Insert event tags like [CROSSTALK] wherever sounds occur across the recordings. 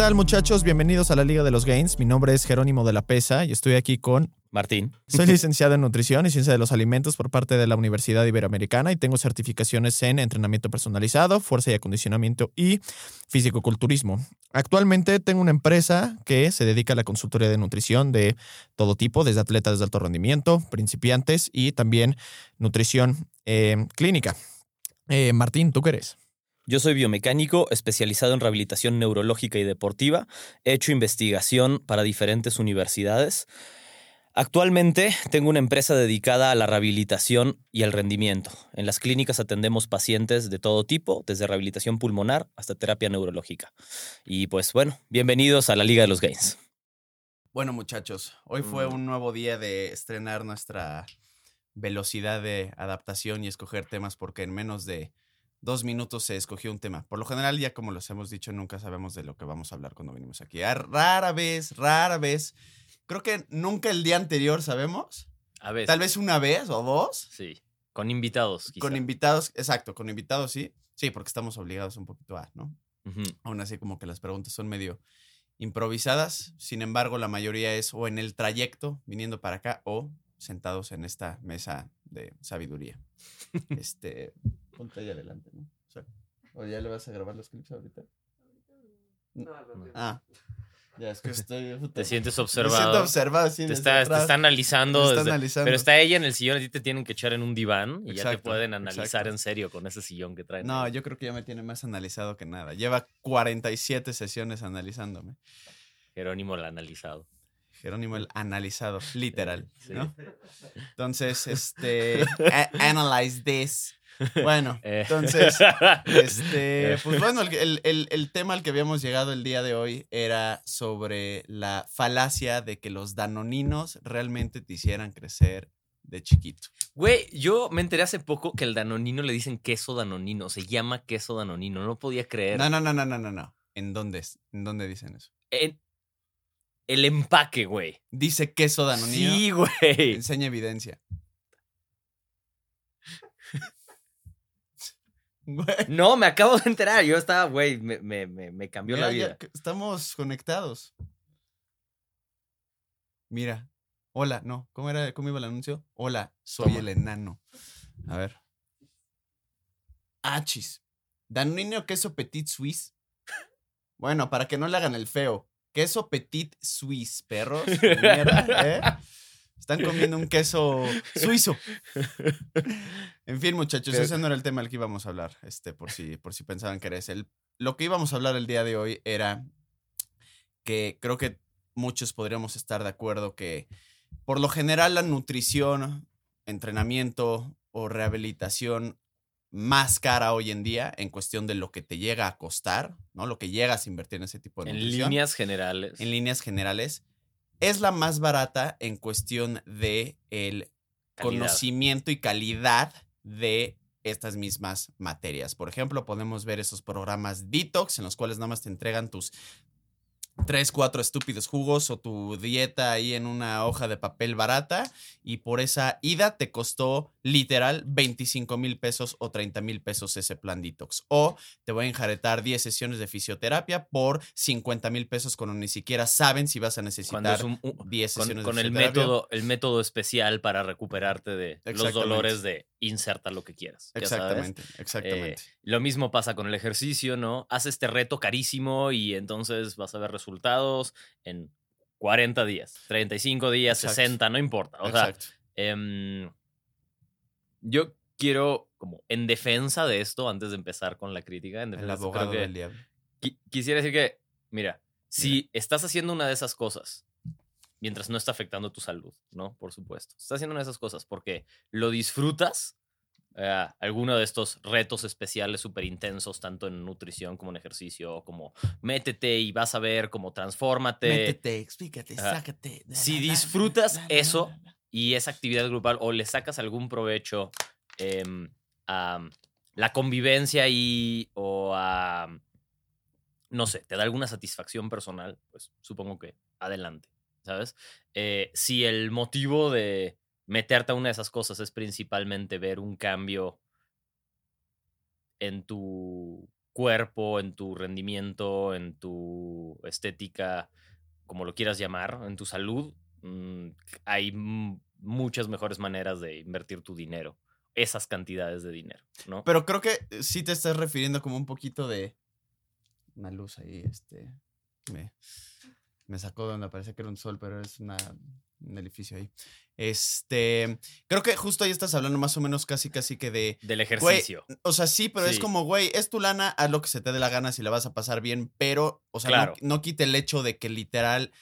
tal muchachos? Bienvenidos a la Liga de los Gains. Mi nombre es Jerónimo de la Pesa y estoy aquí con... Martín. Soy [LAUGHS] licenciado en Nutrición y Ciencia de los Alimentos por parte de la Universidad Iberoamericana y tengo certificaciones en entrenamiento personalizado, fuerza y acondicionamiento y fisicoculturismo. Actualmente tengo una empresa que se dedica a la consultoría de nutrición de todo tipo, desde atletas de alto rendimiento, principiantes y también nutrición eh, clínica. Eh, Martín, ¿tú qué eres? Yo soy biomecánico especializado en rehabilitación neurológica y deportiva. He hecho investigación para diferentes universidades. Actualmente tengo una empresa dedicada a la rehabilitación y al rendimiento. En las clínicas atendemos pacientes de todo tipo, desde rehabilitación pulmonar hasta terapia neurológica. Y pues bueno, bienvenidos a la Liga de los Gains. Bueno muchachos, hoy fue un nuevo día de estrenar nuestra velocidad de adaptación y escoger temas porque en menos de dos minutos se escogió un tema. Por lo general, ya como los hemos dicho, nunca sabemos de lo que vamos a hablar cuando venimos aquí. Ah, Rara vez, rara vez. Creo que nunca el día anterior sabemos. A ver. Tal vez una vez o dos. Sí, con invitados. Quizá. Con invitados, exacto, con invitados sí. Sí, porque estamos obligados un poquito a, ¿no? Ujú. Aún así como que las preguntas son medio improvisadas. Sin embargo, la mayoría es o en el trayecto viniendo para acá o sentados en esta mesa de sabiduría. [LAUGHS] este, ponte ahí adelante, ¿no? O, sea, ¿o ya le vas a grabar los clips ahorita? Ah, ya es que estoy... Te sientes Me observado. siento observado, sí, te, está, te está analizando. Me está desde- analizando. Pero está ella en el sillón y a ti te tienen que echar en un diván y ya te pueden analizar exacto. en serio con ese sillón que traen. No, yo creo que ya me tiene más analizado que nada. Lleva 47 sesiones analizándome. Jerónimo el analizado. Jerónimo el analizado, literal, Sí. ¿no? Entonces, este, [LAUGHS] analyze this. Bueno, [LAUGHS] Eh. entonces, este, pues bueno, el, el- el- el tema al que habíamos llegado el día de hoy era sobre la falacia de que los danoninos realmente te hicieran crecer de chiquito. Güey, yo me enteré hace poco que el danonino le dicen queso danonino. Se llama queso danonino. No podía creer. No, no, no, no, no, no, no. ¿En dónde es? ¿En dónde dicen eso? En- el empaque, güey. Dice queso danonino. Sí, güey. Enseña evidencia. [LAUGHS] Güey. No, me acabo de enterar. Yo estaba, güey, me, me- me- me cambió la Mira, vida. estamos conectados. Mira. Hola, no. ¿Cómo era? ¿Cómo iba el anuncio? Hola, soy Toma. el enano. A ver. Achis. Danonino queso petit suisse. Bueno, para que no le hagan el feo. Queso petit suisse, perros. [LAUGHS] mierda, ¿eh? Están [LAUGHS] comiendo un queso suizo. En fin, muchachos, Pero- ese no era el tema del que íbamos a hablar, este, por si, por si pensaban que era ese. El- lo que íbamos a hablar el día de hoy era que creo que muchos podríamos estar de acuerdo que por lo general la nutrición, entrenamiento o rehabilitación más cara hoy en día en cuestión de lo que te llega a costar, ¿no? Lo que llegas a invertir en ese tipo de En nutrición líneas generales. en líneas generales, es la más barata en cuestión de el Calidad. conocimiento y calidad de estas mismas materias. Por ejemplo, podemos ver esos programas detox en los cuales nada más te entregan tus tres, cuatro estúpidos jugos o tu dieta ahí en una hoja de papel barata y por esa ida te costó literal 25 mil pesos o 30 mil pesos ese plan detox. O te voy a enjaretar 10 sesiones de fisioterapia por 50 mil pesos cuando ni siquiera saben si vas a necesitar es un- un- 10 con, sesiones con de el fisioterapia. método, el método especial para recuperarte de los dolores de inserta lo que quieras. ya sabes. Exactamente, exactamente. Lo mismo pasa con el ejercicio, ¿no? Haz este reto carísimo y entonces vas a ver resultados en 40 días, 35 días, Exacto. 60, no importa. O sea, Exacto. em, yo quiero, como en defensa de esto, antes de empezar con la crítica, en el defensa, creo abogado que del diablo. qui- quisiera decir que, mira, si estás haciendo una de esas cosas, mientras no está afectando tu salud, ¿no? Por supuesto. Estás haciendo una de esas cosas porque lo disfrutas, eh, alguno de estos retos especiales súper intensos, tanto en nutrición como en ejercicio, como métete y vas a ver cómo transfórmate. Métete, explícate, Ajá. sácate. Si disfrutas eso, y esa actividad grupal o le sacas algún provecho em, a la convivencia y o a, no sé, te da alguna satisfacción personal, pues supongo que adelante, ¿sabes? Eh, si el motivo de meterte a una de esas cosas es principalmente ver un cambio en tu cuerpo, en tu rendimiento, en tu estética, como lo quieras llamar, en tu salud, mm, hay muchas mejores maneras de invertir tu dinero, esas cantidades de dinero, ¿no? Pero creo que sí te estás refiriendo como un poquito de una luz ahí, este, me, me sacó donde parece que era un sol, pero es una, un edificio ahí. Este, creo que justo ahí estás hablando más o menos casi, casi que de... Del ejercicio. o sea, sí, pero es como, güey, es tu lana, haz lo que se te dé la gana si la vas a pasar bien, pero, o sea, no, no, quite el hecho de que literal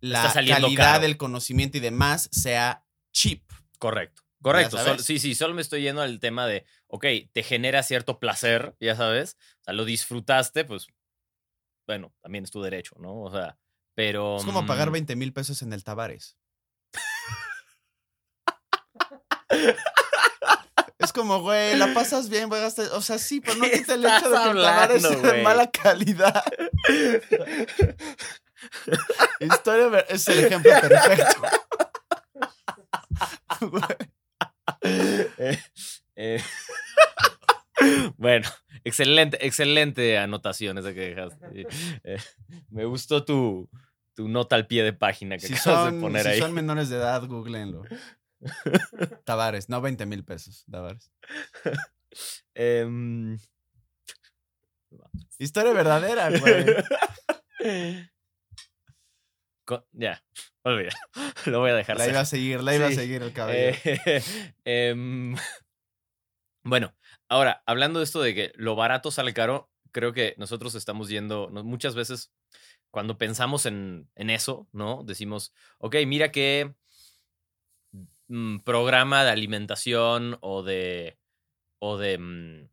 la calidad del conocimiento y demás sea cheap. Correcto. Correcto. sí, sí, solo me estoy yendo al tema de, ok, te genera cierto placer, ya sabes, o sea, lo disfrutaste, pues, bueno, también es tu derecho, ¿no? O sea, pero... Es como pagar 20 mm mil pesos en el Tavares. Es como, güey, la pasas bien, güey. O sea, sí, pero no quita el hecho de que el Tavares de mala calidad. Historia es el ejemplo perfecto. [LAUGHS] Eh, eh. [LAUGHS] bueno, excelente, excelente anotación esa que dejaste. [LAUGHS] Eh, me gustó tu, tu nota al pie de página que acabas de poner ahí. Si son [LAUGHS] menores de edad, googleenlo. [LAUGHS] Tavares, no 20 mil pesos, Tavares. Em, Historia verdadera, [LAUGHS] güey. Ya, olvida. Lo voy a dejar. La iba a seguir, la iba a seguir el cabello. Em, bueno, ahora, hablando de esto de que lo barato sale caro, creo que nosotros estamos yendo, muchas veces cuando pensamos en, en eso, ¿no? Decimos, ok, mira qué mm, programa de alimentación o de, o de, mm,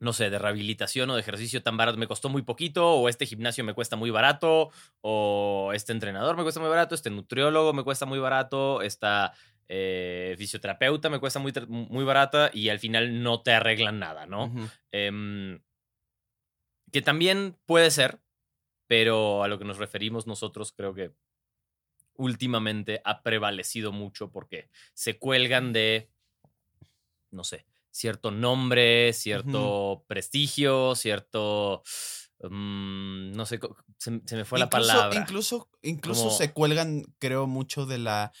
no sé, de rehabilitación o de ejercicio tan barato me costó muy poquito, o este gimnasio me cuesta muy barato, o este entrenador me cuesta muy barato, este nutriólogo me cuesta muy barato, esta eh, fisioterapeuta me cuesta muy, muy barata y al final no te arreglan nada, ¿no? Em, que también puede ser, pero a lo que nos referimos nosotros creo que últimamente ha prevalecido mucho porque se cuelgan de, no sé, cierto nombre, cierto prestigio, cierto... Mm, no sé, se, me fue la palabra. Incluso, incluso se cuelgan, creo, mucho de la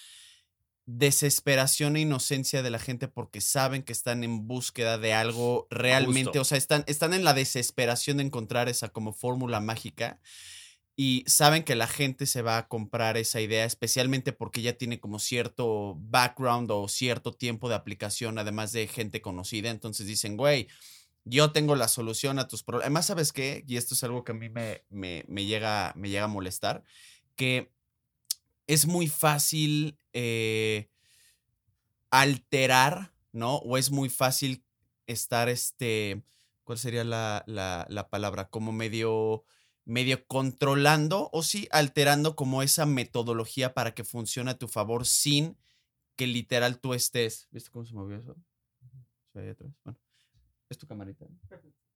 desesperación e inocencia de la gente porque saben que están en búsqueda de algo realmente, o sea, están, están en la desesperación de encontrar esa como fórmula mágica y saben que la gente se va a comprar esa idea, especialmente porque ya tiene como cierto background o cierto tiempo de aplicación, además de gente conocida, entonces dicen, güey, yo tengo la solución a tus problemas. Además, ¿sabes qué? Y esto es algo que a mí me, me, me llega, me llega a molestar, que es muy fácil eh, alterar, ¿no? O es muy fácil estar, este, ¿cuál sería la, la, palabra? Como medio, medio controlando o sí alterando como esa metodología para que funcione a tu favor sin que literal tú estés. ¿Viste cómo se movió eso? Bueno, es tu camarita.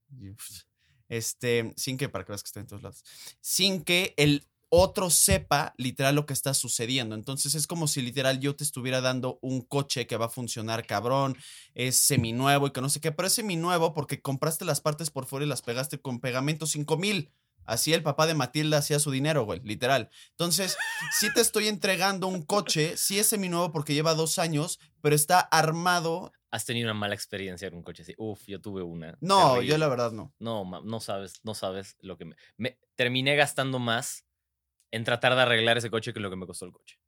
[LAUGHS] Este, sin que, para que veas que está en todos lados, sin que el otro sepa literal lo que está sucediendo. Entonces es como si literal yo te estuviera dando un coche que va a funcionar cabrón, es seminuevo y que no sé qué, pero es seminuevo porque compraste las partes por fuera y las pegaste con pegamento 5000. Así el papá de Matilda hacía su dinero, güey, literal. Entonces, si te estoy entregando un coche, sí es seminuevo porque lleva dos años, pero está armado. ¿Has tenido una mala experiencia en un coche así? Uf, yo tuve una. No, yo la verdad no. No, no sabes, no sabes lo que me, me terminé gastando más en tratar de arreglar ese coche que lo que me costó el coche.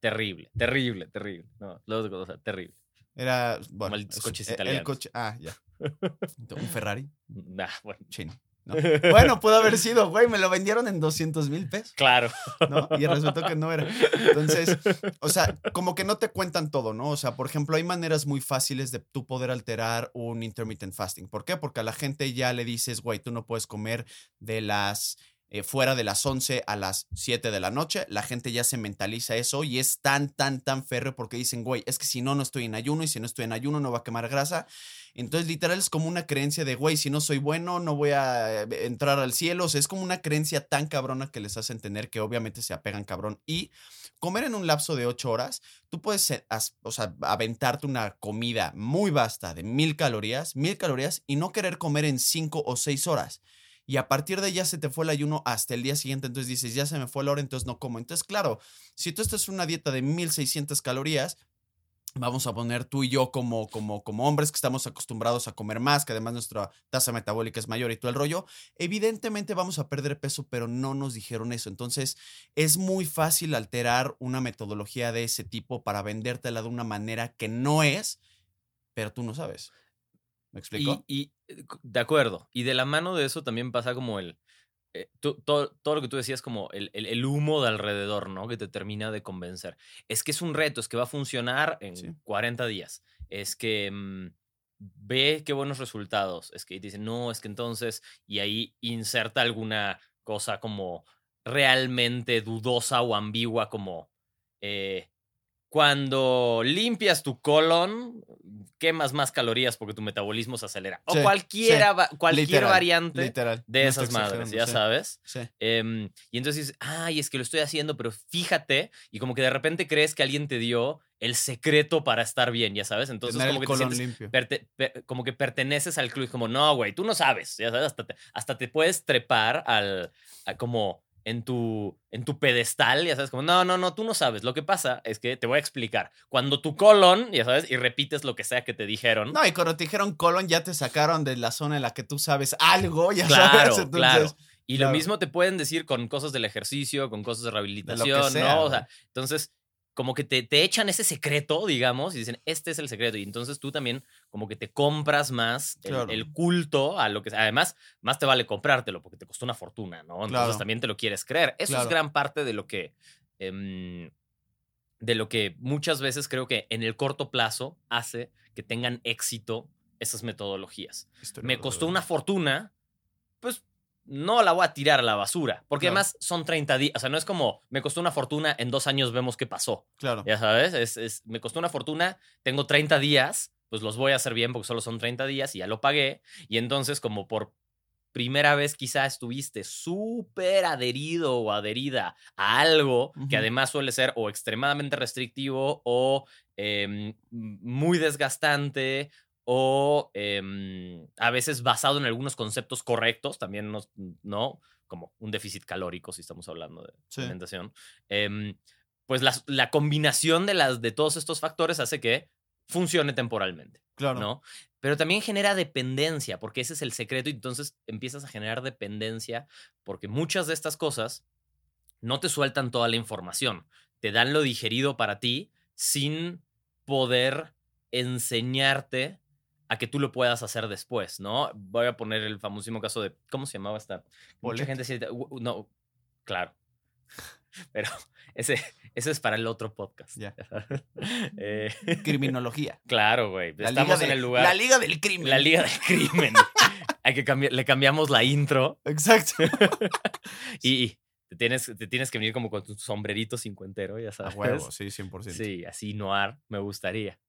Terrible, terrible, terrible. No, o sea, terrible. Era, bueno, Malditos coches italianos. El coche, ah, ya. [LAUGHS] ¿Un Ferrari? Nah, bueno. Chino. [LAUGHS] Bueno, pudo haber sido, güey, me lo vendieron en 200 mil pesos. Claro. ¿no? Y resultó que no era. Entonces, o sea, como que no te cuentan todo, ¿no? O sea, por ejemplo, hay maneras muy fáciles de tú poder alterar un intermittent fasting. ¿Por qué? Porque a la gente ya le dices, güey, tú no puedes comer de las eh, fuera de las 11 a las 7 de la noche. La gente ya se mentaliza eso y es tan, tan, tan férreo porque dicen, güey, es que si no, no estoy en ayuno y si no estoy en ayuno no va a quemar grasa. Entonces, literal, es como una creencia de, güey, si no soy bueno, no voy a eh, entrar al cielo. O sea, es como una creencia tan cabrona que les hace entender que obviamente se apegan cabrón. Y comer en un lapso de 8 horas, tú puedes, eh, o sea, aventarte una comida muy vasta de mil calorías, mil calorías y no querer comer en 5 o 6 horas y a partir de ahí ya se te fue el ayuno hasta el día siguiente, entonces dices, ya se me fue la hora, entonces no como. Entonces, claro, si tú estás en una dieta de 1600 calorías, vamos a poner tú y yo como, como, como hombres que estamos acostumbrados a comer más, que además nuestra tasa metabólica es mayor y todo el rollo, evidentemente vamos a perder peso, pero no nos dijeron eso. Entonces, es muy fácil alterar una metodología de ese tipo para vendértela de una manera que no es, pero tú no sabes. ¿Me explico? Y, eh, de acuerdo. Y de la mano de eso también pasa como el. Eh, todo, todo, lo que tú decías, como el, el, humo de alrededor, ¿no? Que te termina de convencer. Es que es un reto, es que va a funcionar en 40 días. Es que mm, ve qué buenos resultados. Es que dice, no, es que entonces. Y ahí inserta alguna cosa como realmente dudosa o ambigua, como. Eh, cuando limpias tu colon, quemas más calorías porque tu metabolismo se acelera. O cualquiera, cualquier variante de esas madres, ya sabes. Em, y entonces dices, ay, es que lo estoy haciendo, pero fíjate, y como que de repente crees que alguien te dio el secreto para estar bien, ya sabes. Entonces, como que, como que perteneces al club, como, no, güey, tú no sabes, ya sabes, hasta te, hasta te puedes trepar al, como en tu, en tu pedestal, ya sabes, como, no, no, no, tú no sabes. Lo que pasa es que te voy a explicar. Cuando tu colon, ya sabes, y repites lo que sea que te dijeron. No, y cuando te dijeron colon ya te sacaron de la zona en la que tú sabes algo, ya sabes. Entonces, claro. Y lo mismo te pueden decir con cosas del ejercicio, con cosas de rehabilitación, ¿no? O sea, entonces como que te, te, echan ese secreto, digamos, y dicen, este es el secreto. Y entonces tú también como que te compras más el, culto a lo que... Además, más te vale comprártelo porque te costó una fortuna, ¿no? Entonces también te lo quieres creer. Eso es gran parte de lo que... Em, de lo que muchas veces creo que en el corto plazo hace que tengan éxito esas metodologías. Me costó una fortuna, pues no la voy a tirar a la basura. Porque además son 30 días. O sea, no es como me costó una fortuna, en dos años vemos qué pasó. Claro. Ya sabes, es, me costó una fortuna, tengo 30 días, pues los voy a hacer bien porque solo son 30 días y ya lo pagué. Y entonces, como por primera vez quizá estuviste súper adherido o adherida a algo que además suele ser o extremadamente restrictivo o em, muy desgastante o em, a veces basado en algunos conceptos correctos, también no, como un déficit calórico, si estamos hablando de alimentación, em, pues la, combinación de, las, de todos estos factores hace que funcione temporalmente. Claro. ¿no? Pero también genera dependencia, porque ese es el secreto, y entonces empiezas a generar dependencia, porque muchas de estas cosas no te sueltan toda la información, te dan lo digerido para ti sin poder enseñarte a que tú lo puedas hacer después, ¿no? Voy a poner el famosísimo caso de, ¿cómo se llamaba esta? Mucha gente dice, no, claro, [LAUGHS] pero ese, ese es para el otro podcast. [LAUGHS] Eh, Criminología. Claro, güey. Estamos en el lugar. La Liga del Crimen. La Liga del Crimen. [LAUGHS] Hay que cambiar, le cambiamos la intro. Exacto. y te tienes, te tienes que venir como con tu sombrerito cincuentero, ya sabes. A huevo, sí, 100%. Sí, así noir, me gustaría.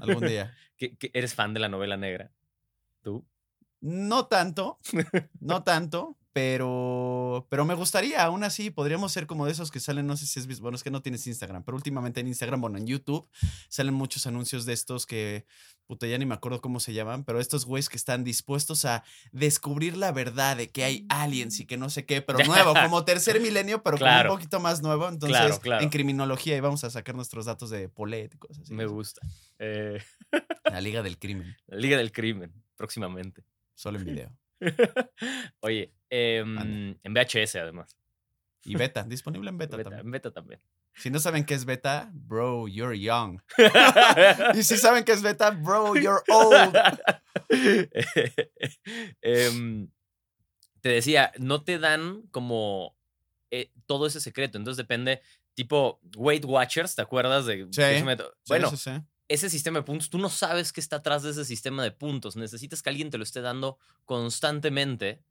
Algún día. [LAUGHS] ¿Eres fan de la novela negra? ¿Tú? No tanto, no tanto, pero, pero me gustaría, aún así, podríamos ser como de esos que salen, no sé si es, bueno, es que no tienes Instagram, pero últimamente en Instagram, bueno, en YouTube, salen muchos anuncios de estos que, puta, ya ni me acuerdo cómo se llaman, pero estos güeyes que están dispuestos a descubrir la verdad de que hay aliens y que no sé qué, pero nuevo, [LAUGHS] como tercer milenio, pero como un poquito más nuevo, entonces, en criminología y vamos a sacar nuestros datos de Polet y cosas así. Me gusta. Eh, la Liga del Crimen. [LAUGHS] La Liga del Crimen, próximamente. Solo en video. [LAUGHS] Oye, em, en VHS además. Y beta, disponible en [LAUGHS] beta, también. En beta también. Si no saben qué es beta, bro, you're young. [LAUGHS] y si saben qué es beta, bro, you're old. Em, te decía, no te dan como eh, todo ese secreto. Entonces depende, tipo Weight Watchers, ¿te acuerdas de? Sí, bueno, sí, sí, ese sistema de puntos, tú no sabes qué está atrás de ese sistema de puntos. Necesitas que alguien te lo esté dando constantemente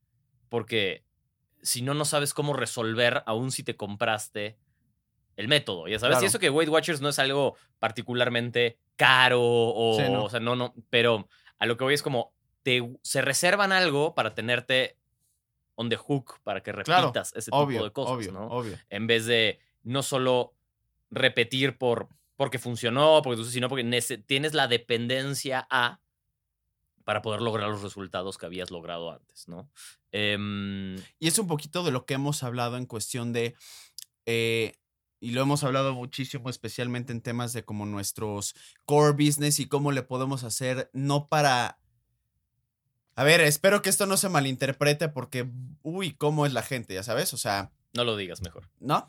porque si no, no sabes cómo resolver, aún si te compraste el método, ya sabes. Y eso que Weight Watchers no es algo particularmente caro o, Sí, no. o sea, no, no, pero a lo que voy es como, te, se reservan algo para tenerte on the hook, para que Claro, repitas ese Obvio, tipo de cosas, obvio, ¿no? obvio. En vez de no solo repetir por porque funcionó, porque tú- sino porque tienes la dependencia a para poder lograr los resultados que habías logrado antes, ¿no? Em, Y es un poquito de lo que hemos hablado en cuestión de, eh, y lo hemos hablado muchísimo, especialmente en temas de como nuestros core business y cómo le podemos hacer, no para... A ver, espero que esto no se malinterprete porque, uy, ¿cómo es la gente? Ya sabes, o sea, no lo digas mejor. ¿no?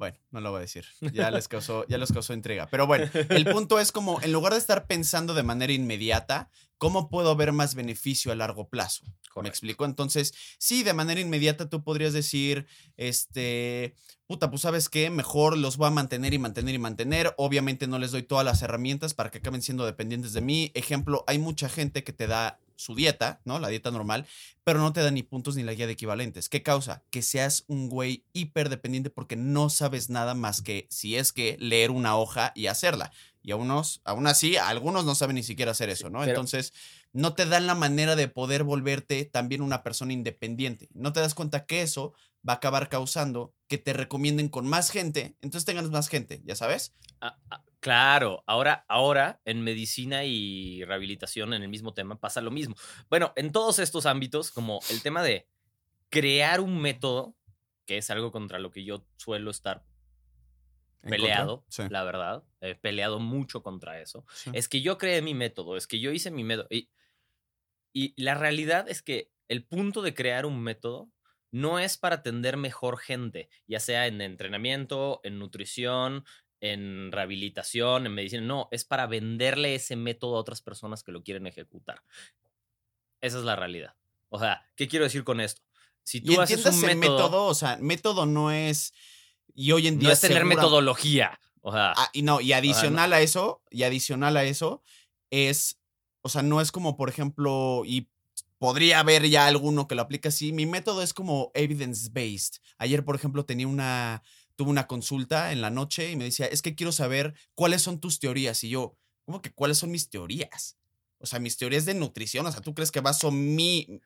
Bueno, no lo voy a decir. Ya les causó, ya les causó intriga. Pero bueno, el punto es como, en lugar de estar pensando de manera inmediata, ¿cómo puedo ver más beneficio a largo plazo? ¿Me explico? Entonces, sí, de manera inmediata tú podrías decir, este, puta, pues sabes qué, mejor los voy a mantener y mantener y mantener. Obviamente no les doy todas las herramientas para que acaben siendo dependientes de mí. Ejemplo, hay mucha gente que te da su dieta, ¿no? La dieta normal, pero no te da ni puntos ni la guía de equivalentes. ¿Qué causa? Que seas un güey hiperdependiente porque no sabes nada más que, si es que, leer una hoja y hacerla. Y a unos, aún así, a algunos no saben ni siquiera hacer eso, ¿no? pero- Entonces, no te dan la manera de poder volverte también una persona independiente. No te das cuenta que eso va a acabar causando que te recomienden con más gente, entonces tengas más gente, ¿ya sabes? Ah, ah, claro, ahora, ahora en medicina y rehabilitación, en el mismo tema, pasa lo mismo. Bueno, en todos estos ámbitos, como el tema de crear un método, que es algo contra lo que yo suelo estar peleado. Sí. la verdad, he peleado mucho contra eso. Sí. Es que yo creé mi método, es que yo hice mi método. Y, y la realidad es que el punto de crear un método no es para atender mejor gente, ya sea en entrenamiento, en nutrición, en rehabilitación, en medicina. No, es para venderle ese método a otras personas que lo quieren ejecutar. Esa es la realidad. O sea, ¿qué quiero decir con esto? Si Y tú haces entiendas un método, método, o sea, método no es. Y hoy en día. no es tener segura- metodología. O sea, Ah, y no, y adicional a eso, y adicional a eso, es. O sea, no es como, por ejemplo, y podría haber ya alguno que lo aplique así. Mi método es como evidence-based. Ayer, por ejemplo, tenía una. Tuve una consulta en la noche y me decía, es que quiero saber cuáles son tus teorías. Y yo, ¿cómo que cuáles son mis teorías? O sea, mis teorías de nutrición. O sea, ¿tú crees que baso mi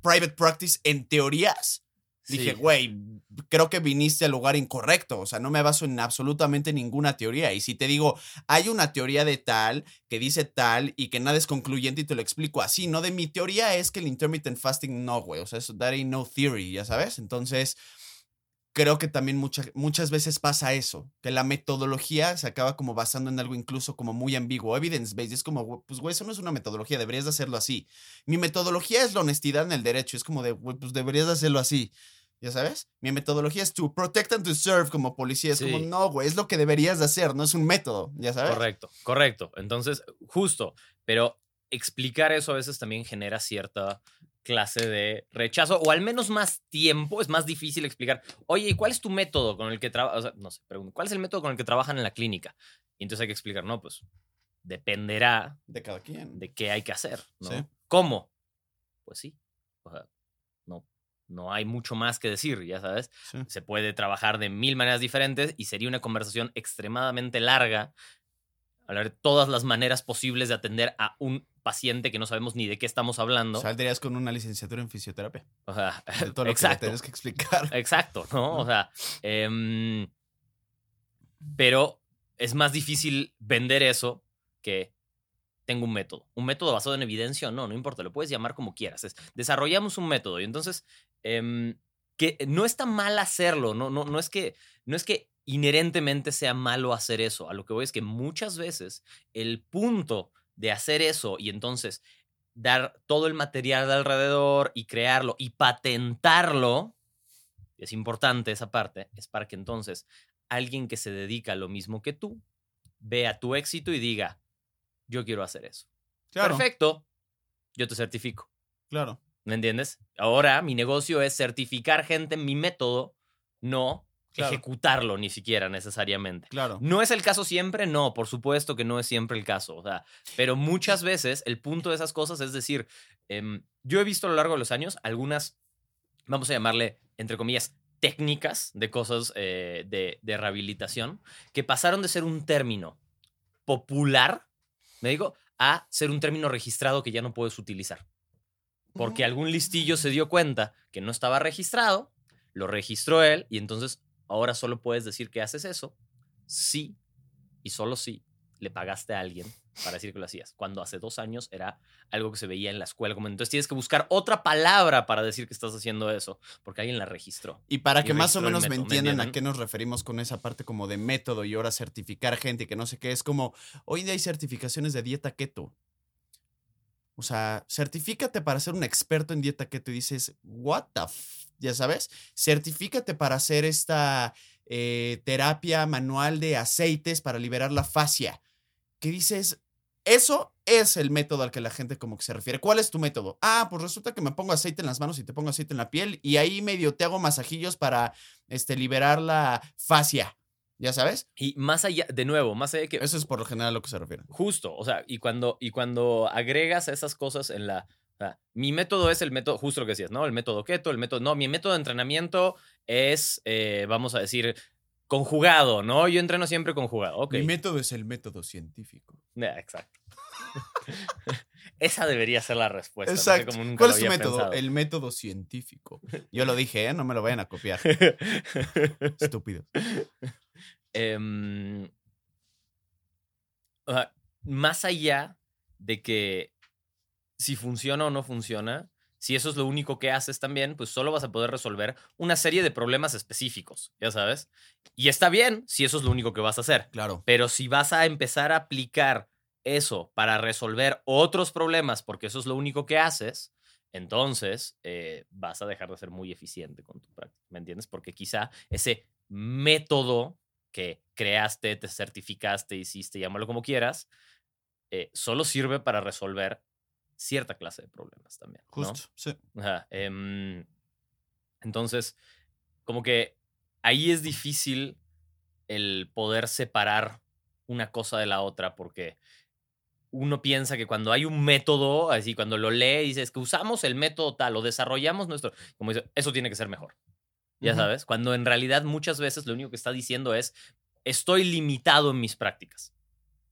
private practice en teorías? Dije, güey, creo que viniste al lugar incorrecto. O sea, no me baso en absolutamente ninguna teoría. Y si te digo, hay una teoría de tal que dice tal y que nada es concluyente y te lo explico así, no de mi teoría es que el intermittent fasting no, güey. O sea, eso, that ain't no theory, ya sabes. Entonces, creo que también mucha- muchas veces pasa eso, que la metodología se acaba como basando en algo incluso como muy ambiguo, evidence-based. Es como, pues, güey, eso no es una metodología, deberías de hacerlo así. Mi metodología es la honestidad en el derecho. Es como de, güey, pues deberías de hacerlo así. ¿Ya sabes? Mi metodología es to protect and to serve como policía. Es como, no, güey, es lo que deberías de hacer, no es un método, ¿ya sabes? Correcto, correcto. Entonces, justo, pero explicar eso a veces también genera cierta clase de rechazo o al menos más tiempo, es más difícil explicar, oye, ¿y cuál es tu método con el que trabajas? O sea, no sé, pregunto, ¿cuál es el método con el que trabajan en la clínica? Y entonces hay que explicar, no, pues dependerá De cada quien. de qué hay que hacer, ¿no? Sí. ¿Cómo? Pues sí, o sea, no, no hay mucho más que decir, ya sabes Sí. se puede trabajar de mil maneras diferentes y sería una conversación extremadamente larga hablar de todas las maneras posibles de atender a un paciente que no sabemos ni de qué estamos hablando. Saldrías con una licenciatura en fisioterapia. O sea, [LAUGHS] De todo lo que exacto, le tienes que explicar. exacto, ¿no? O sea, em, pero es más difícil vender eso que tengo un método. Un método basado en evidencia o no, no importa, lo puedes llamar como quieras. Es, desarrollamos un método y entonces em, que no está mal hacerlo, no, no, no, es que, no es que inherentemente sea malo hacer eso. A lo que voy es que muchas veces el punto de hacer eso y entonces dar todo el material de alrededor y crearlo y patentarlo, es importante esa parte, es para que entonces alguien que se dedica a lo mismo que tú vea tu éxito y diga, yo quiero hacer eso. Claro, Perfecto, yo te certifico. claro. ¿Me entiendes? Ahora mi negocio es certificar gente en mi método, no Claro. ejecutarlo ni siquiera necesariamente. Claro. ¿No es el caso siempre? No, por supuesto que no es siempre el caso. O sea, pero muchas veces el punto de esas cosas es decir, em, yo he visto a lo largo de los años algunas vamos a llamarle, entre comillas, técnicas de cosas eh, de, de rehabilitación que pasaron de ser un término popular, me digo, a ser un término registrado que ya no puedes utilizar. Porque algún listillo se dio cuenta que no estaba registrado, lo registró él y entonces ahora solo puedes decir que haces eso si y solo si le pagaste a alguien para decir que lo hacías. Cuando hace dos años era algo que se veía en la escuela. Entonces tienes que buscar otra palabra para decir que estás haciendo eso, porque alguien la registró. Y para que más o menos me método, ¿me entiendan a qué nos referimos con esa parte como de método y ahora certificar gente que no sé qué, es como, hoy día hay certificaciones de dieta keto. O sea, certifícate para ser un experto en dieta keto y dices, what the f ya sabes, certifícate para hacer esta eh, terapia manual de aceites para liberar la fascia. Que dices, eso es el método al que la gente como que se refiere. ¿Cuál es tu método? Ah, pues resulta que me pongo aceite en las manos y te pongo aceite en la piel y ahí medio te hago masajillos para este, liberar la fascia. ¿Ya sabes? Y más allá, de nuevo, más allá de que Eso es por lo general a lo que se refiere. Justo, o sea, y cuando, y cuando agregas esas cosas en la... sea, mi método es el método, justo lo que decías, ¿no? El método keto, el método... No, mi método de entrenamiento es, eh, vamos a decir, conjugado, ¿no? Yo entreno siempre conjugado, ok. Mi método es el método científico. Ya, exacto. [LAUGHS] Esa debería ser la respuesta. no sé Exacto. cómo nunca ¿Cuál es tu método? pensado. El método científico. Yo lo dije, ¿eh? No me lo vayan a copiar. [LAUGHS] Estúpido. Em, más allá de que si funciona o no funciona, si eso es lo único que haces también, pues solo vas a poder resolver una serie de problemas específicos, ya sabes. Y está bien si eso es lo único que vas a hacer. Claro. Pero si vas a empezar a aplicar eso para resolver otros problemas, porque eso es lo único que haces, entonces eh, vas a dejar de ser muy eficiente con tu práctica, ¿me entiendes? Porque quizá ese método que creaste, te certificaste, hiciste, llámalo como quieras, eh, solo sirve para resolver cierta clase de problemas también. ¿no? Justo. Sí. Ajá, em, entonces, como que ahí es difícil el poder separar una cosa de la otra porque uno piensa que cuando hay un método, así cuando lo lee, dices que usamos el método tal o desarrollamos nuestro, como dice, eso tiene que ser mejor. Ya sabes, cuando en realidad muchas veces lo único que está diciendo es, estoy limitado en mis prácticas.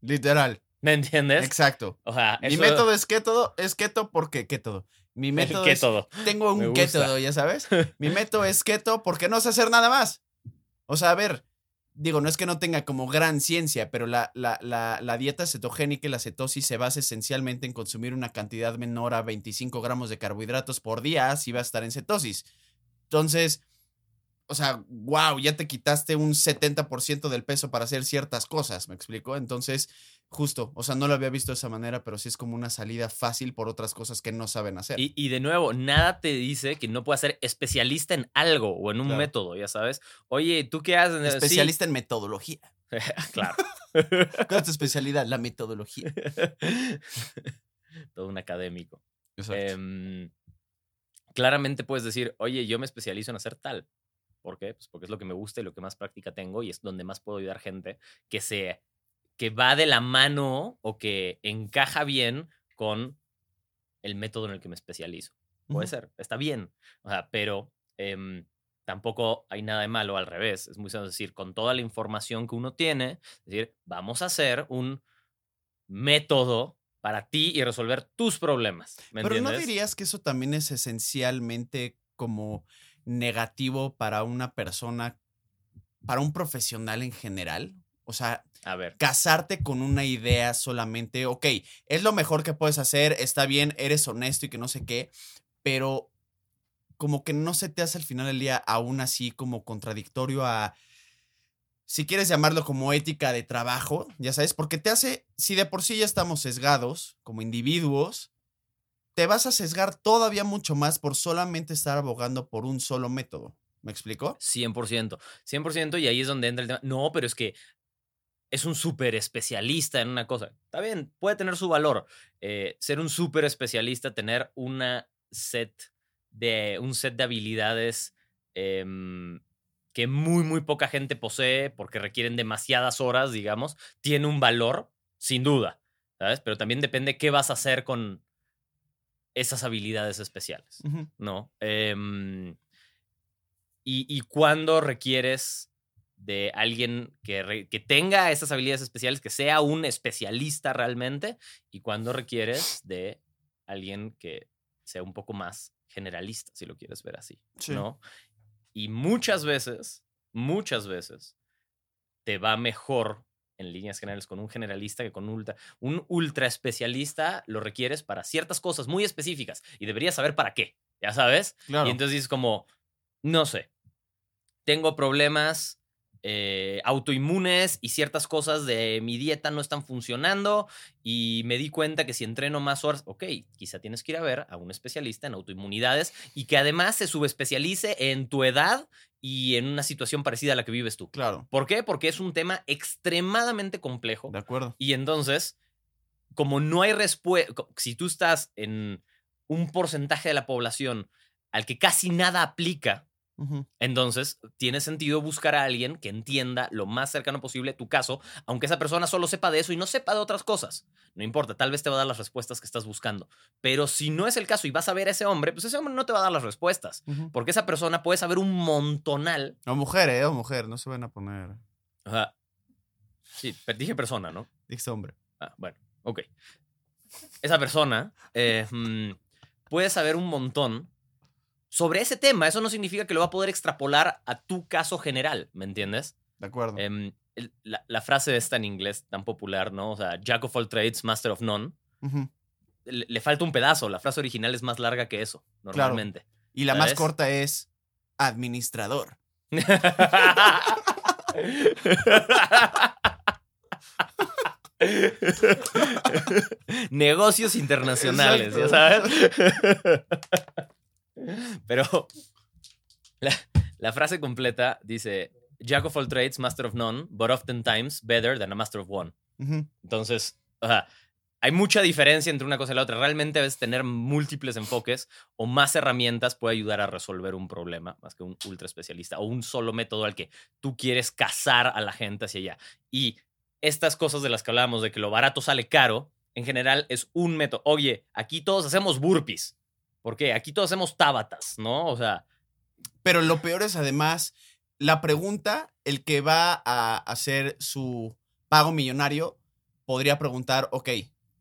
Literal. ¿Me entiendes? Exacto. O sea, Mi eso- método es keto, es keto porque keto. Mi [LAUGHS] método ¿Qué es todo? tengo un keto, ya sabes. [LAUGHS] Mi método es keto porque no sé hacer nada más. O sea, a ver, digo, no es que no tenga como gran ciencia, pero la, la, la, la dieta cetogénica y la cetosis se basa esencialmente en consumir una cantidad menor a 25 gramos de carbohidratos por día si vas a estar en cetosis. Entonces, o sea, wow, ya te quitaste un 70% del peso para hacer ciertas cosas, ¿me explico? Entonces, justo, o sea, no lo había visto de esa manera, pero sí es como una salida fácil por otras cosas que no saben hacer. Y, y de nuevo, nada te dice que no puedas ser especialista en algo o en un Claro. método, ya sabes. Oye, ¿tú qué haces? Sí, Especialista en metodología. [LAUGHS] claro. [LAUGHS] ¿Cuál es tu especialidad? La metodología. [LAUGHS] Todo un académico. Exacto. Em, claramente puedes decir, oye, yo me especializo en hacer tal. ¿Por qué? Pues porque es lo que me gusta y lo que más práctica tengo y es donde más puedo ayudar gente que se que va de la mano o que encaja bien con el método en el que me especializo. Puede ser, está bien. O sea, pero em, tampoco hay nada de malo al revés. Es muy sencillo decir, con toda la información que uno tiene, decir, vamos a hacer un método para ti y resolver tus problemas. ¿Me Pero ¿no dirías que eso también es esencialmente como negativo para una persona, para un profesional en general? O sea, A ver, casarte con una idea solamente, ok, es lo mejor que puedes hacer, está bien, eres honesto y que no sé qué, pero como que no se te hace al final del día aún así como contradictorio a, si quieres llamarlo como ética de trabajo, ya sabes, porque te hace, si de por sí ya estamos sesgados como individuos, te vas a sesgar todavía mucho más por solamente estar abogando por un solo método. ¿Me explico? 100%. 100% y ahí es donde entra el tema. No, pero es que es un súper especialista en una cosa. Está bien, puede tener su valor. eh, ser un súper especialista, tener una set de, un set de habilidades em, que muy, muy poca gente posee porque requieren demasiadas horas, digamos, tiene un valor, sin duda, ¿sabes? Pero también depende qué vas a hacer con esas habilidades especiales. ¿no? Em, y, y cuándo requieres de alguien que, re- que tenga esas habilidades especiales, que sea un especialista realmente, y cuándo requieres de alguien que sea un poco más generalista, si lo quieres ver así, Sí. ¿no? Y muchas veces, muchas veces, te va mejor en líneas generales con un generalista que con un ultra. Un ultra especialista lo requieres para ciertas cosas muy específicas y deberías saber para qué, ya sabes. Claro. Y entonces dices como, no sé, tengo problemas eh, autoinmunes y ciertas cosas de mi dieta no están funcionando y me di cuenta que si entreno más horas, ok, quizá tienes que ir a ver a un especialista en autoinmunidades y que además se subespecialice en tu edad y en una situación parecida a la que vives tú. Claro. ¿Por qué? Porque es un tema extremadamente complejo De acuerdo. y entonces, como no hay respuesta, si tú estás en un porcentaje de la población al que casi nada aplica, Entonces tiene sentido buscar a alguien que entienda lo más cercano posible tu caso, aunque esa persona solo sepa de eso y no sepa de otras cosas. No importa, tal vez te va a dar las respuestas que estás buscando. Pero si no es el caso y vas a ver a ese hombre, pues ese hombre no te va a dar las respuestas. Porque esa persona puede saber un montonal. O mujer, ¿eh? O mujer. No se van a poner. Ajá. Sí, pero dije persona, ¿no? Dijiste hombre. Ah, bueno, ok. Esa persona eh, mm, puede saber un montón sobre ese tema. Eso no significa que lo va a poder extrapolar a tu caso general, ¿me entiendes? De acuerdo. Em, la, la frase esta en inglés tan popular, ¿no? O sea, Jack of all trades, master of none. Le, le falta un pedazo. La frase original es más larga que eso, normalmente. Y la más corta es administrador. [LAUGHS] Negocios internacionales, ya sabes. [LAUGHS] [LAUGHS] Pero la, la frase completa dice: Jack of all trades, master of none, but oftentimes better than a master of one. Entonces, o sea, hay mucha diferencia entre una cosa y la otra. Realmente a veces tener múltiples enfoques o más herramientas puede ayudar a resolver un problema, más que un ultra especialista o un solo método al que tú quieres cazar a la gente hacia allá. Y estas cosas de las que hablábamos, de que lo barato sale caro, en general es un método. Oye, aquí todos hacemos burpees. ¿Por qué? Aquí todos hacemos tábatas, ¿no? O sea, Pero lo peor es además la pregunta, el que va a hacer su pago millonario podría preguntar, ok,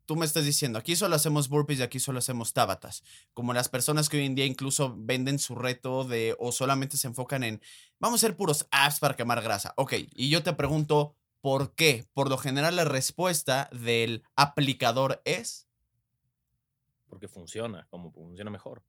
tú me estás diciendo, aquí solo hacemos burpees y aquí solo hacemos tábatas. Como las personas que hoy en día incluso venden su reto de o solamente se enfocan en, vamos a hacer puros apps para quemar grasa. Ok, y yo te pregunto, ¿por qué? Por lo general la respuesta del aplicador es... porque funciona, como funciona mejor.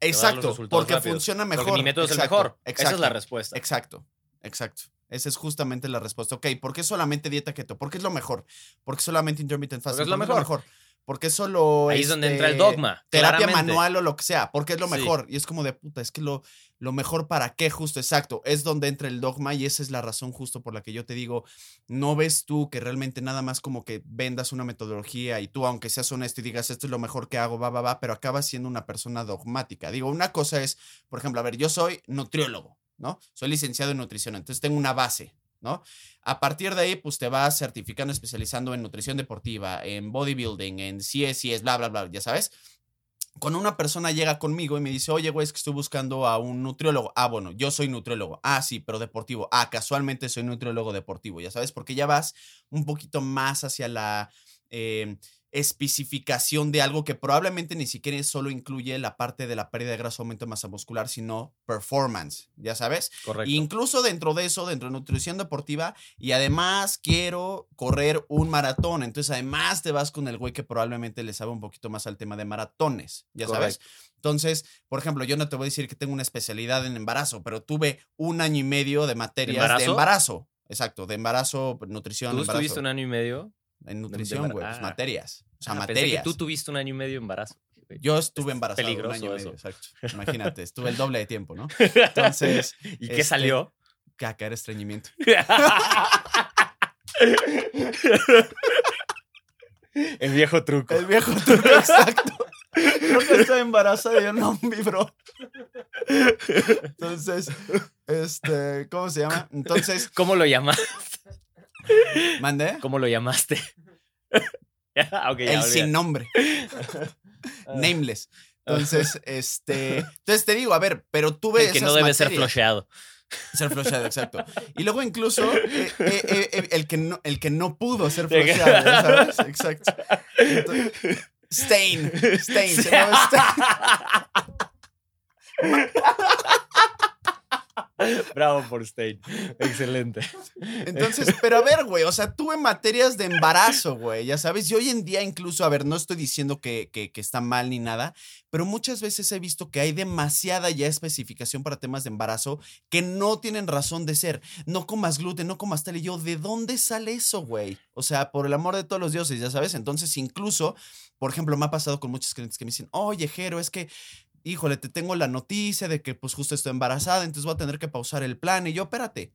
Exacto, porque rápidos. funciona mejor. Porque mi método es el Exacto, mejor. Esa es la exacto. respuesta. Exacto, exacto. Esa es justamente la respuesta. Ok, ¿por qué solamente dieta keto? ¿Por qué es lo mejor? ¿Por qué solamente intermittent fasting? es lo ¿Por qué mejor. ¿Por qué solo Ahí es donde este, entra el dogma. terapia claramente. manual o lo que sea? Porque es lo Sí. mejor. Y es como de puta, es que lo, lo mejor para qué, justo, exacto. Es donde entra el dogma y esa es la razón justo por la que yo te digo, no ves tú que realmente nada más como que vendas una metodología y tú, aunque seas honesto y digas esto es lo mejor que hago, va, va, va, pero acabas siendo una persona dogmática. Digo, una cosa es, por ejemplo, a ver, yo soy nutriólogo, ¿no? Soy licenciado en nutrición, entonces tengo una base, ¿no? A partir de ahí, pues te vas certificando, especializando en nutrición deportiva, en bodybuilding, en CSIS, bla, bla, bla, ya sabes. Cuando una persona llega conmigo y me dice, oye, güey, es que estoy buscando a un nutriólogo. Ah, bueno, yo soy nutriólogo. Ah, sí, pero deportivo. Ah, casualmente soy nutriólogo deportivo, ya sabes, porque ya vas un poquito más hacia la eh, especificación de algo que probablemente ni siquiera solo incluye la parte de la pérdida de grasa, aumento de masa muscular, sino performance, ya sabes. Correcto. Incluso dentro de eso, dentro de nutrición deportiva, y además quiero correr un maratón. Entonces, además te vas con el güey que probablemente le sabe un poquito más al tema de maratones, ya sabes. Entonces, por ejemplo, yo no te voy a decir que tengo una especialidad en embarazo, pero tuve un año y medio de materias de embarazo? embarazo. Exacto, de embarazo, nutrición, ¿Tú embarazo. estuviste un año y medio? En de nutrición, güey, pues ah. materias. O sea, Ah, pensé materias. que tú tuviste un año y medio de embarazo. Yo estuve Es embarazado un peligroso año y medio, eso. exacto. Imagínate, estuve el doble de tiempo, ¿no? [LAUGHS] Entonces, ¿Y este, qué salió? caca, era estreñimiento. [LAUGHS] El viejo truco. El viejo truco, exacto. Creo que estaba embarazada y yo no vibró. Entonces, este, ¿cómo se llama? Entonces, ¿Cómo lo llamaste? Mandé ¿Cómo lo llamaste? [LAUGHS] [LAUGHS] Ah, ya, el sin nombre, [LAUGHS] Ah. nameless. Entonces, este. Entonces te digo, a ver, pero tuve. El que no debe ser flusheado. Ser flusheado, exacto. Y luego incluso eh, eh, eh, el, que no, el que no pudo ser flusheado, ¿ya ¿sabes? Exacto. Entonces, Stain. Stain. Se llama Stain. Bravo por Stain. Excelente. Entonces, pero a ver, güey, o sea, tuve materias de embarazo, güey, ya sabes, y hoy en día incluso, a ver, no estoy diciendo que, que, que está mal ni nada, pero muchas veces he visto que hay demasiada ya especificación para temas de embarazo que no tienen razón de ser. No comas gluten, no comas tal, y yo, ¿de dónde sale eso, güey? O sea, por el amor de todos los dioses, ya sabes, entonces incluso, por ejemplo, me ha pasado con muchos clientes que me dicen, oye, Jero, es que híjole, te tengo la noticia de que pues justo estoy embarazada, entonces voy a tener que pausar el plan. Y yo, espérate,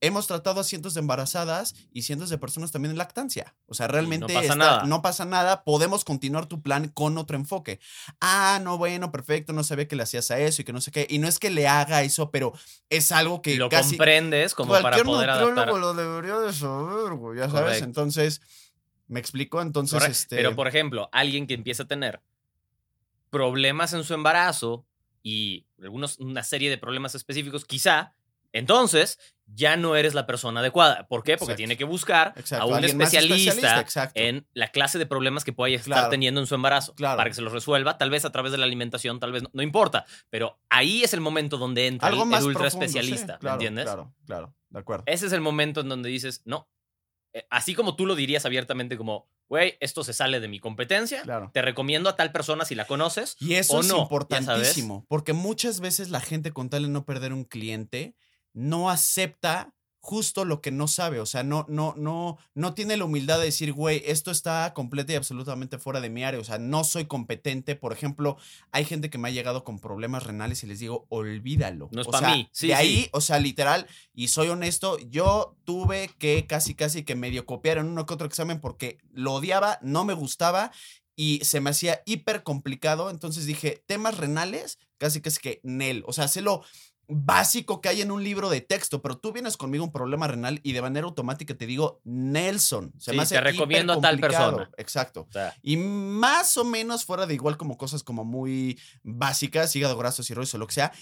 hemos tratado a cientos de embarazadas y cientos de personas también en lactancia. O sea, realmente pasa está- nada. no pasa nada, podemos continuar tu plan con otro enfoque. Ah, no, bueno, perfecto, no sabía que le hacías a eso y que no sé qué. Y no es que le haga eso, pero es algo que lo casi comprendes como para cualquier poder adaptar. lo debería de saber, güey, ya sabes. Entonces, ¿me explico? Entonces, Correcto. este... Pero, por ejemplo, alguien que empieza a tener problemas en su embarazo y algunos, una serie de problemas específicos, quizá, entonces ya no eres la persona adecuada. ¿Por qué? Porque Exacto. tiene que buscar Exacto, a un especialista, en la clase de problemas que pueda estar Claro. teniendo en su embarazo Claro. para que se los resuelva, tal vez a través de la alimentación, tal vez no, no importa, pero ahí es el momento donde entra el, Algo el más ultra profundo, sí, especialista, ¿me entiendes? Claro, claro, de acuerdo. Ese es el momento en donde dices, no, eh, así como tú lo dirías abiertamente como, güey, esto se sale de mi competencia, Claro. te recomiendo a tal persona si la conoces. Y eso o es no, importantísimo, porque muchas veces la gente con tal de no perder un cliente no acepta justo lo que no sabe, o sea, no no no no tiene la humildad de decir, güey, esto está completa y absolutamente fuera de mi área, o sea, no soy competente, por ejemplo, hay gente que me ha llegado con problemas renales y les digo, olvídalo. No es O pa' sea, mí. Sí, de sí. ahí, o sea, literal, y soy honesto, yo tuve que casi casi que medio copiar en uno que otro examen porque lo odiaba, no me gustaba y se me hacía hiper complicado. Entonces dije, temas renales, casi casi que Nel. O sea, lo básico que hay en un libro de texto, pero tú vienes conmigo un problema renal y de manera automática te digo Nelson. Se Sí, me hace te recomiendo a tal persona. Exacto. O sea, Y más o menos fuera de igual como cosas como muy básicas, hígado graso, cirrosis o lo que sea.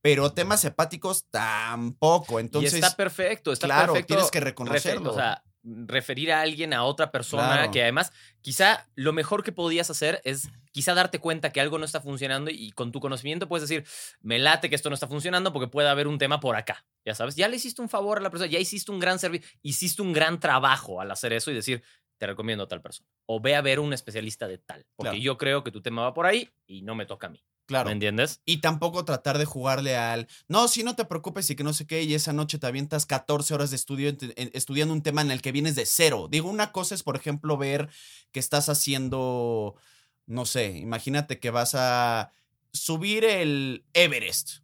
Pero temas hepáticos tampoco. Entonces, y está perfecto, está claro, perfecto. tienes que reconocerlo. O sea, referir a alguien a otra persona Claro. que además quizá lo mejor que podías hacer es quizá darte cuenta que algo no está funcionando y con tu conocimiento puedes decir, me late que esto no está funcionando porque puede haber un tema por acá, ya sabes, ya le hiciste un favor a la persona, ya hiciste un gran servicio, hiciste un gran trabajo al hacer eso y decir, te recomiendo a tal persona o ve a ver un especialista de tal, porque Claro. yo creo que tu tema va por ahí y no me toca a mí, claro. ¿me entiendes? Y tampoco tratar de jugarle al, no, si no te preocupes y que no sé qué, y esa noche te avientas 14 horas de estudio estudiando un tema en el que vienes de cero. Digo, una cosa es, por ejemplo, ver que estás haciendo, no sé, imagínate que vas a subir el Everest.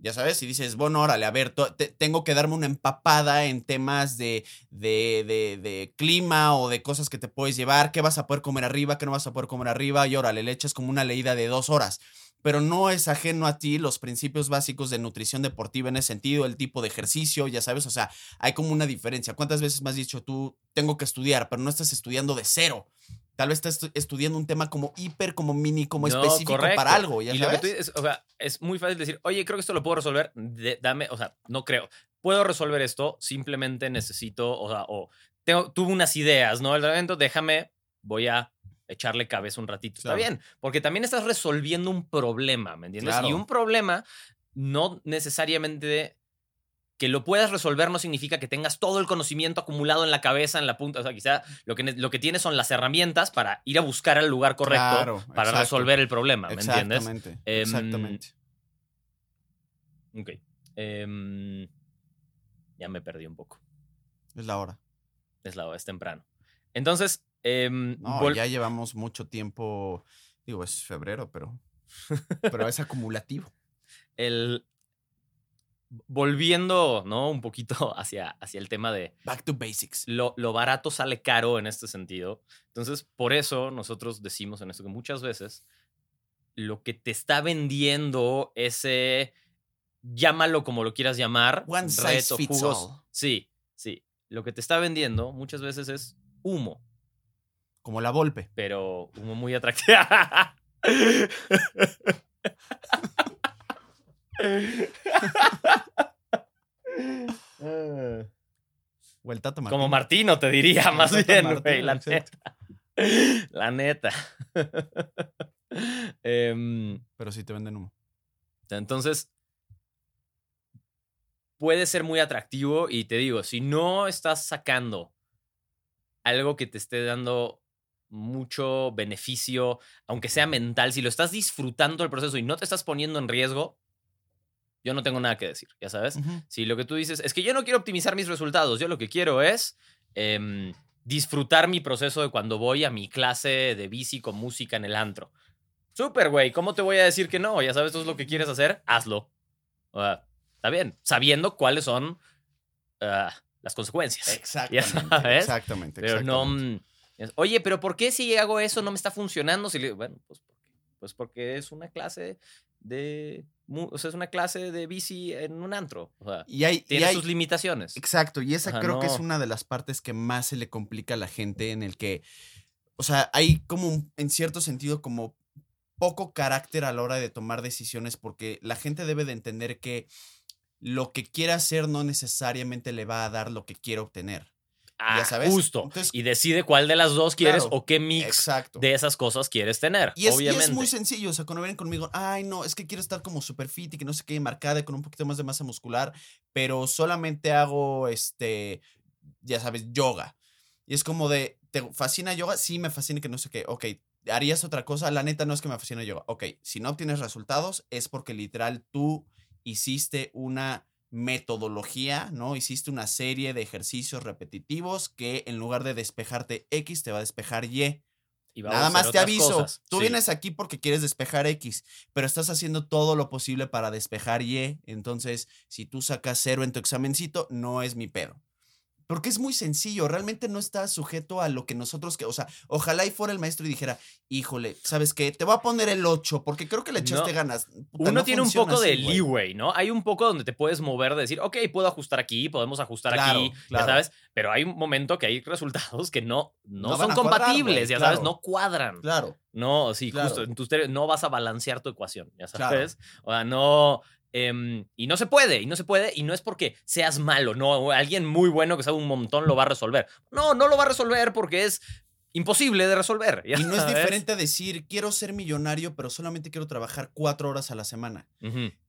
Ya sabes, y dices, bueno, órale, a ver, te- tengo que darme una empapada en temas de, de, de, de clima o de cosas que te puedes llevar, qué vas a poder comer arriba, qué no vas a poder comer arriba, y órale, le echas como una leída de dos horas pero no es ajeno a ti los principios básicos de nutrición deportiva en ese sentido, el tipo de ejercicio, ya sabes, o sea, hay como una diferencia. ¿Cuántas veces me has dicho tú, tengo que estudiar, pero no estás estudiando de cero? Tal vez estás estu- estudiando un tema como hiper, como mini, como No, específico correcto. para algo, ya y lo que sabes. tú dices, o sea, es muy fácil decir, oye, creo que esto lo puedo resolver, de- dame, o sea, no creo. Puedo resolver esto, simplemente necesito, o sea, o tengo, tuve unas ideas, ¿no? El evento, déjame, voy a echarle cabeza un ratito. Claro. Está bien, porque también estás resolviendo un problema, ¿me entiendes? Claro. Y un problema no necesariamente que lo puedas resolver no significa que tengas todo el conocimiento acumulado en la cabeza, en la punta. O sea, quizá lo que, lo que tienes son las herramientas para ir a buscar al lugar correcto Claro, para exacto. resolver el problema, ¿me entiendes? Exactamente, Em, exactamente. Ok. Em, ya me perdí un poco. Es la hora. Es, la, es temprano. Entonces, em, No, ya llevamos mucho tiempo, digo, es febrero, pero, pero es acumulativo. el, volviendo ¿no? un poquito [LAUGHS] hacia, hacia el tema de Back to basics. lo, lo barato sale caro en este sentido. Entonces, por eso nosotros decimos en esto que muchas veces lo que te está vendiendo ese, llámalo como lo quieras llamar, One size reto, fits jugos. all. Sí, sí. Lo que te está vendiendo muchas veces es humo, Como la Volpe. pero humo muy atractivo. Vuelta a Como Martino, te diría, más Tato bien, Martino, la neta. La neta. Em, Pero sí te venden humo. entonces, puede ser muy atractivo y te digo, si no estás sacando algo que te esté dando mucho beneficio, aunque sea mental, si lo estás disfrutando el proceso y no te estás poniendo en riesgo, yo no tengo nada que decir, ya sabes. Si lo que tú dices es que yo no quiero optimizar mis resultados, yo lo que quiero es em, disfrutar mi proceso de cuando voy a mi clase de bici con música en el antro. Súper, güey, ¿cómo te voy a decir que no? Ya sabes, esto es lo que quieres hacer, hazlo. Está bien, sabiendo cuáles son ah, las consecuencias. [LAUGHS] Exactamente. sabes, Exactamente. Pero no. Oye, pero ¿por qué si hago eso no me está funcionando? Si le- bueno, pues porque, pues porque es una clase de. O sea, es una clase de bici en un antro. O sea, Y hay, y tiene hay- sus limitaciones. Exacto, y esa Ajá, creo que es una de las partes que más se le complica a la gente en el que, o sea, hay como un- en cierto sentido como poco carácter a la hora de tomar decisiones porque la gente debe de entender que lo que quiere hacer no necesariamente le va a dar lo que quiere obtener. Ah, sabes. Justo. Entonces- y decide cuál de las dos quieres Claro, o qué mix Exacto. de esas cosas quieres tener. Y es, y obviamente. es muy sencillo, o sea, cuando vienen conmigo, ay, no, es que quiero estar como super fit y que no sé qué, marcada y con un poquito más de masa muscular, pero solamente hago, este, ya sabes, yoga. Y es como de, ¿te fascina yoga? Sí, me fascina y que no sé qué. Ok, ¿harías otra cosa? La neta no es que me fascina yoga. Ok, si no obtienes resultados es porque literal tú hiciste una metodología, ¿no? Hiciste una serie de ejercicios repetitivos que en lugar de despejarte X, te va a despejar Y. Y Nada más te aviso. cosas. Tú Sí. vienes aquí porque quieres despejar X, pero estás haciendo todo lo posible para despejar Y. Entonces, si tú sacas cero en tu examencito, no es mi pedo. Porque es muy sencillo, realmente no está sujeto a lo que nosotros que, o sea, ojalá y fuera el maestro y dijera, híjole, ¿sabes qué? Te voy a poner el 8 porque creo que le echaste No. ganas. Puta, Uno no tiene un poco de así, leeway, ¿no? Hay un poco donde te puedes mover de decir, ok, puedo ajustar aquí, podemos ajustar Claro, aquí, claro. ya sabes, pero hay un momento que hay resultados que no, no, No son cuadrar, compatibles, ya sabes, no cuadran. Claro, No, sí, justo. en tus no vas a balancear tu ecuación, ya sabes. O sea, no. Em, y no se puede, y no se puede, y no es porque seas malo, no. Alguien muy bueno que sabe un montón lo va a resolver. No, no lo va a resolver porque es imposible de resolver. y no es diferente a decir, quiero ser millonario, pero solamente quiero trabajar cuatro horas a la semana.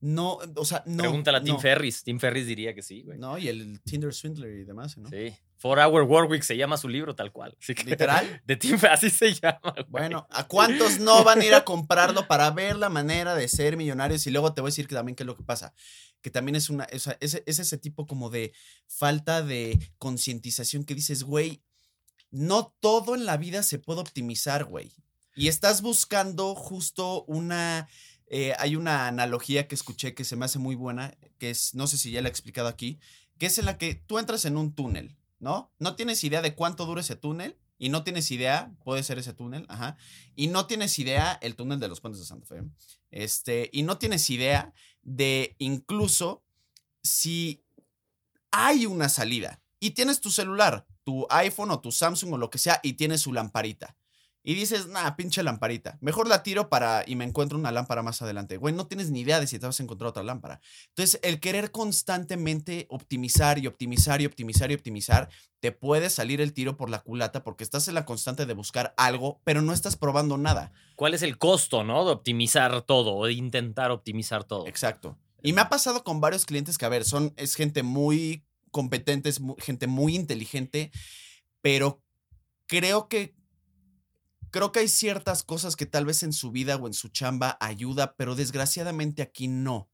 No, o sea, no. Pregúntale a Tim no. Ferris. Tim Ferris diría que sí, güey. No, y el Tinder Swindler y demás, ¿no? Sí. Four Hour Workweek se llama su libro tal cual. Así que- ¿Literal? [LAUGHS] De Tim así se llama. güey. Bueno, ¿a cuántos no van a ir a comprarlo para ver la manera de ser millonarios? Y luego te voy a decir que también qué es lo que pasa. Que también es una, es, es ese tipo como de falta de concientización que dices, güey, no todo en la vida se puede optimizar, güey. Y estás buscando justo una, eh, hay una analogía que escuché que se me hace muy buena, que es, no sé si ya la he explicado aquí, que es en la que tú entras en un túnel, ¿no? No tienes idea de cuánto dura ese túnel y no tienes idea, puede ser ese túnel, ajá, y no tienes idea, el túnel de los puentes de Santa Fe, este, y no tienes idea de incluso si hay una salida y tienes tu celular, tu iPhone o tu Samsung o lo que sea y tienes su lamparita. Y dices, nah, pinche lamparita. Mejor la tiro para y me encuentro una lámpara más adelante. Güey, no tienes ni idea de si te vas a encontrar otra lámpara. Entonces, el querer constantemente optimizar y optimizar y optimizar y optimizar, te puede salir el tiro por la culata porque estás en la constante de buscar algo, pero no estás probando nada. ¿Cuál es el costo, no? De optimizar todo o de intentar optimizar todo. Exacto. Y me ha pasado con varios clientes que, a ver, son, es gente muy competente, es gente muy inteligente, pero creo que, creo que hay ciertas cosas que tal vez en su vida o en su chamba ayuda, pero desgraciadamente aquí no.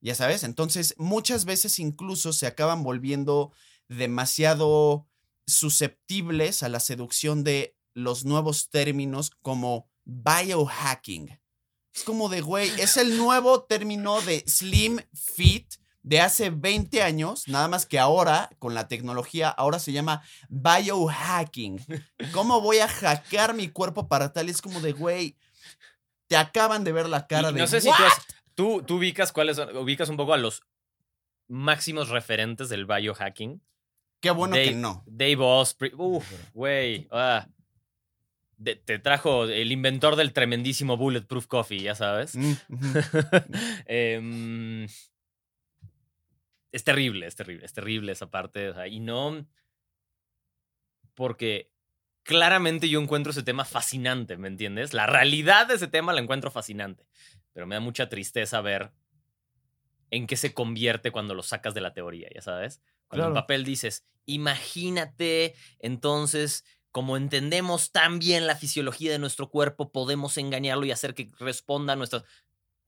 Ya sabes, entonces muchas veces incluso se acaban volviendo demasiado susceptibles a la seducción de los nuevos términos como biohacking. Es como de, güey, es el nuevo término de slim fit de hace 20 años, nada más que ahora, con la tecnología, ahora se llama biohacking. [LAUGHS] ¿Cómo voy a hackear mi cuerpo para tal? Y es como de, güey, te acaban de ver la cara Y de... no sé si tú, has- tú, tú ubicas cuáles son- ubicas un poco a los máximos referentes del biohacking. Qué bueno Dave, que no. Dave Osprey. Uf, güey. ah. de- te trajo el inventor del tremendísimo Bulletproof Coffee, ya sabes. Mm. [LAUGHS] Em, es terrible, es terrible, es terrible esa parte. o sea, y no. Porque claramente yo encuentro ese tema fascinante, ¿me entiendes? La realidad de ese tema la encuentro fascinante. Pero me da mucha tristeza ver en qué se convierte cuando lo sacas de la teoría, ya sabes. Cuando en Claro. papel dices, imagínate, entonces, como entendemos tan bien la fisiología de nuestro cuerpo, podemos engañarlo y hacer que responda a nuestras.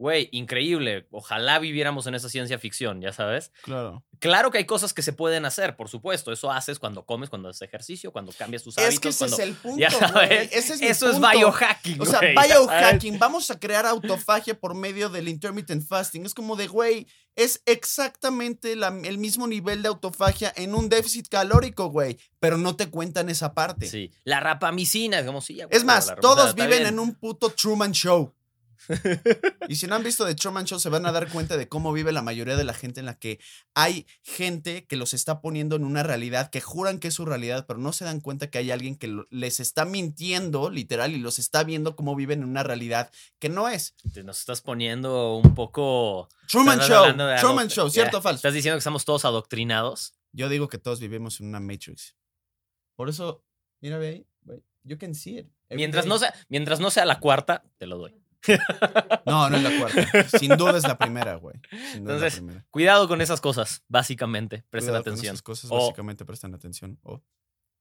Güey, increíble. Ojalá viviéramos en esa ciencia ficción, ya sabes. Claro. Claro que hay cosas que se pueden hacer, por supuesto. Eso haces cuando comes, cuando haces ejercicio, cuando cambias tus hábitos. Es que ese cuando... es el punto. ya sabes, Ese es mi Eso es biohacking. O sea, güey, biohacking, vamos a crear autofagia por medio del intermittent fasting. Es como de, güey, es exactamente la- el mismo nivel de autofagia en un déficit calórico, güey, pero no te cuentan esa parte. Sí. La rapamicina, si ya. Es más, todos viven bien. en un puto Truman Show. [LAUGHS] y si no han visto The Truman Show, se van a dar cuenta de cómo vive la mayoría de la gente en la que hay gente que los está poniendo en una realidad que juran que es su realidad, pero no se dan cuenta que hay alguien que les está mintiendo, literal, y los está viendo cómo viven en una realidad que no es. Te nos estás poniendo un poco. Truman Show, Truman Show, ¿cierto o falso? Estás diciendo que estamos todos adoctrinados. Yo digo que todos vivimos en una Matrix. Por eso, mira, ve ahí, you can see it. Mientras day. no, sea, mientras no sea la cuarta, te lo doy. [LAUGHS] No, no es la cuarta. Sin duda es la primera, güey. Entonces, primera. Cuidado con esas cosas, básicamente. Presten Cuidado con atención. esas cosas, O- básicamente prestan atención. O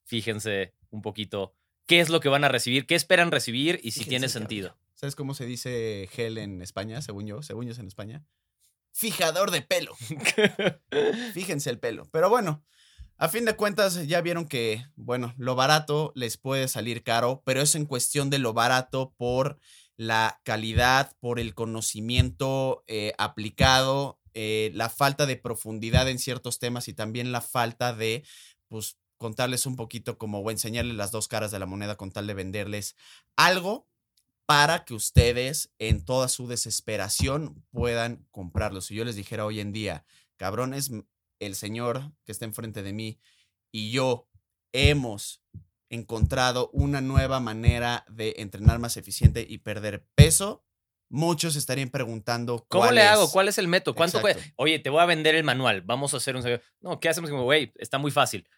Fíjense un poquito qué es lo que van a recibir, qué esperan recibir y si Fíjense, tiene cabrón. sentido. ¿Sabes cómo se dice gel en España? Según yo, según yo es en España. Fijador de pelo. [LAUGHS] Fíjense el pelo. Pero bueno, a fin de cuentas ya vieron que, bueno, lo barato les puede salir caro, pero es en cuestión de lo barato por la calidad, por el conocimiento eh, aplicado, eh, la falta de profundidad en ciertos temas y también la falta de, pues, contarles un poquito como o enseñarles las dos caras de la moneda con tal de venderles algo para que ustedes en toda su desesperación puedan comprarlo. Si yo les dijera hoy en día, cabrones, el señor que está enfrente de mí y yo hemos encontrado una nueva manera de entrenar más eficiente y perder peso, muchos estarían preguntando ¿Cómo cuál le hago? ¿Cuál es el método? ¿Cuánto Exacto. cuesta? Oye, te voy a vender el manual. Vamos a hacer un. No, ¿qué hacemos? Como, güey, está muy fácil.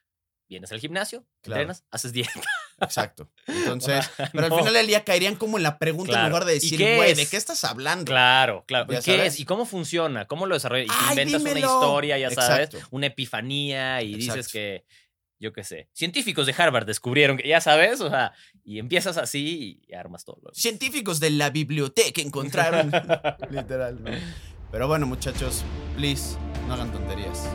Vienes al gimnasio, Claro. entrenas, haces dieta. Exacto. [LAUGHS] Entonces, pero No. al final del día caerían como en la pregunta en Claro. lugar de ¿Y decir, güey, es? ¿de qué estás hablando? Claro, claro. ¿Y qué sabes. es? ¿Y cómo funciona? ¿Cómo lo desarrollas? Y ¡Ay, inventas una historia, ya sabes, una epifanía y dices que, yo qué sé, científicos de Harvard descubrieron que, ya sabes, o sea, y empiezas así y armas todo. lo- Científicos de la biblioteca encontraron. [LAUGHS] Literal, ¿no? Pero bueno, muchachos, please, no hagan tonterías.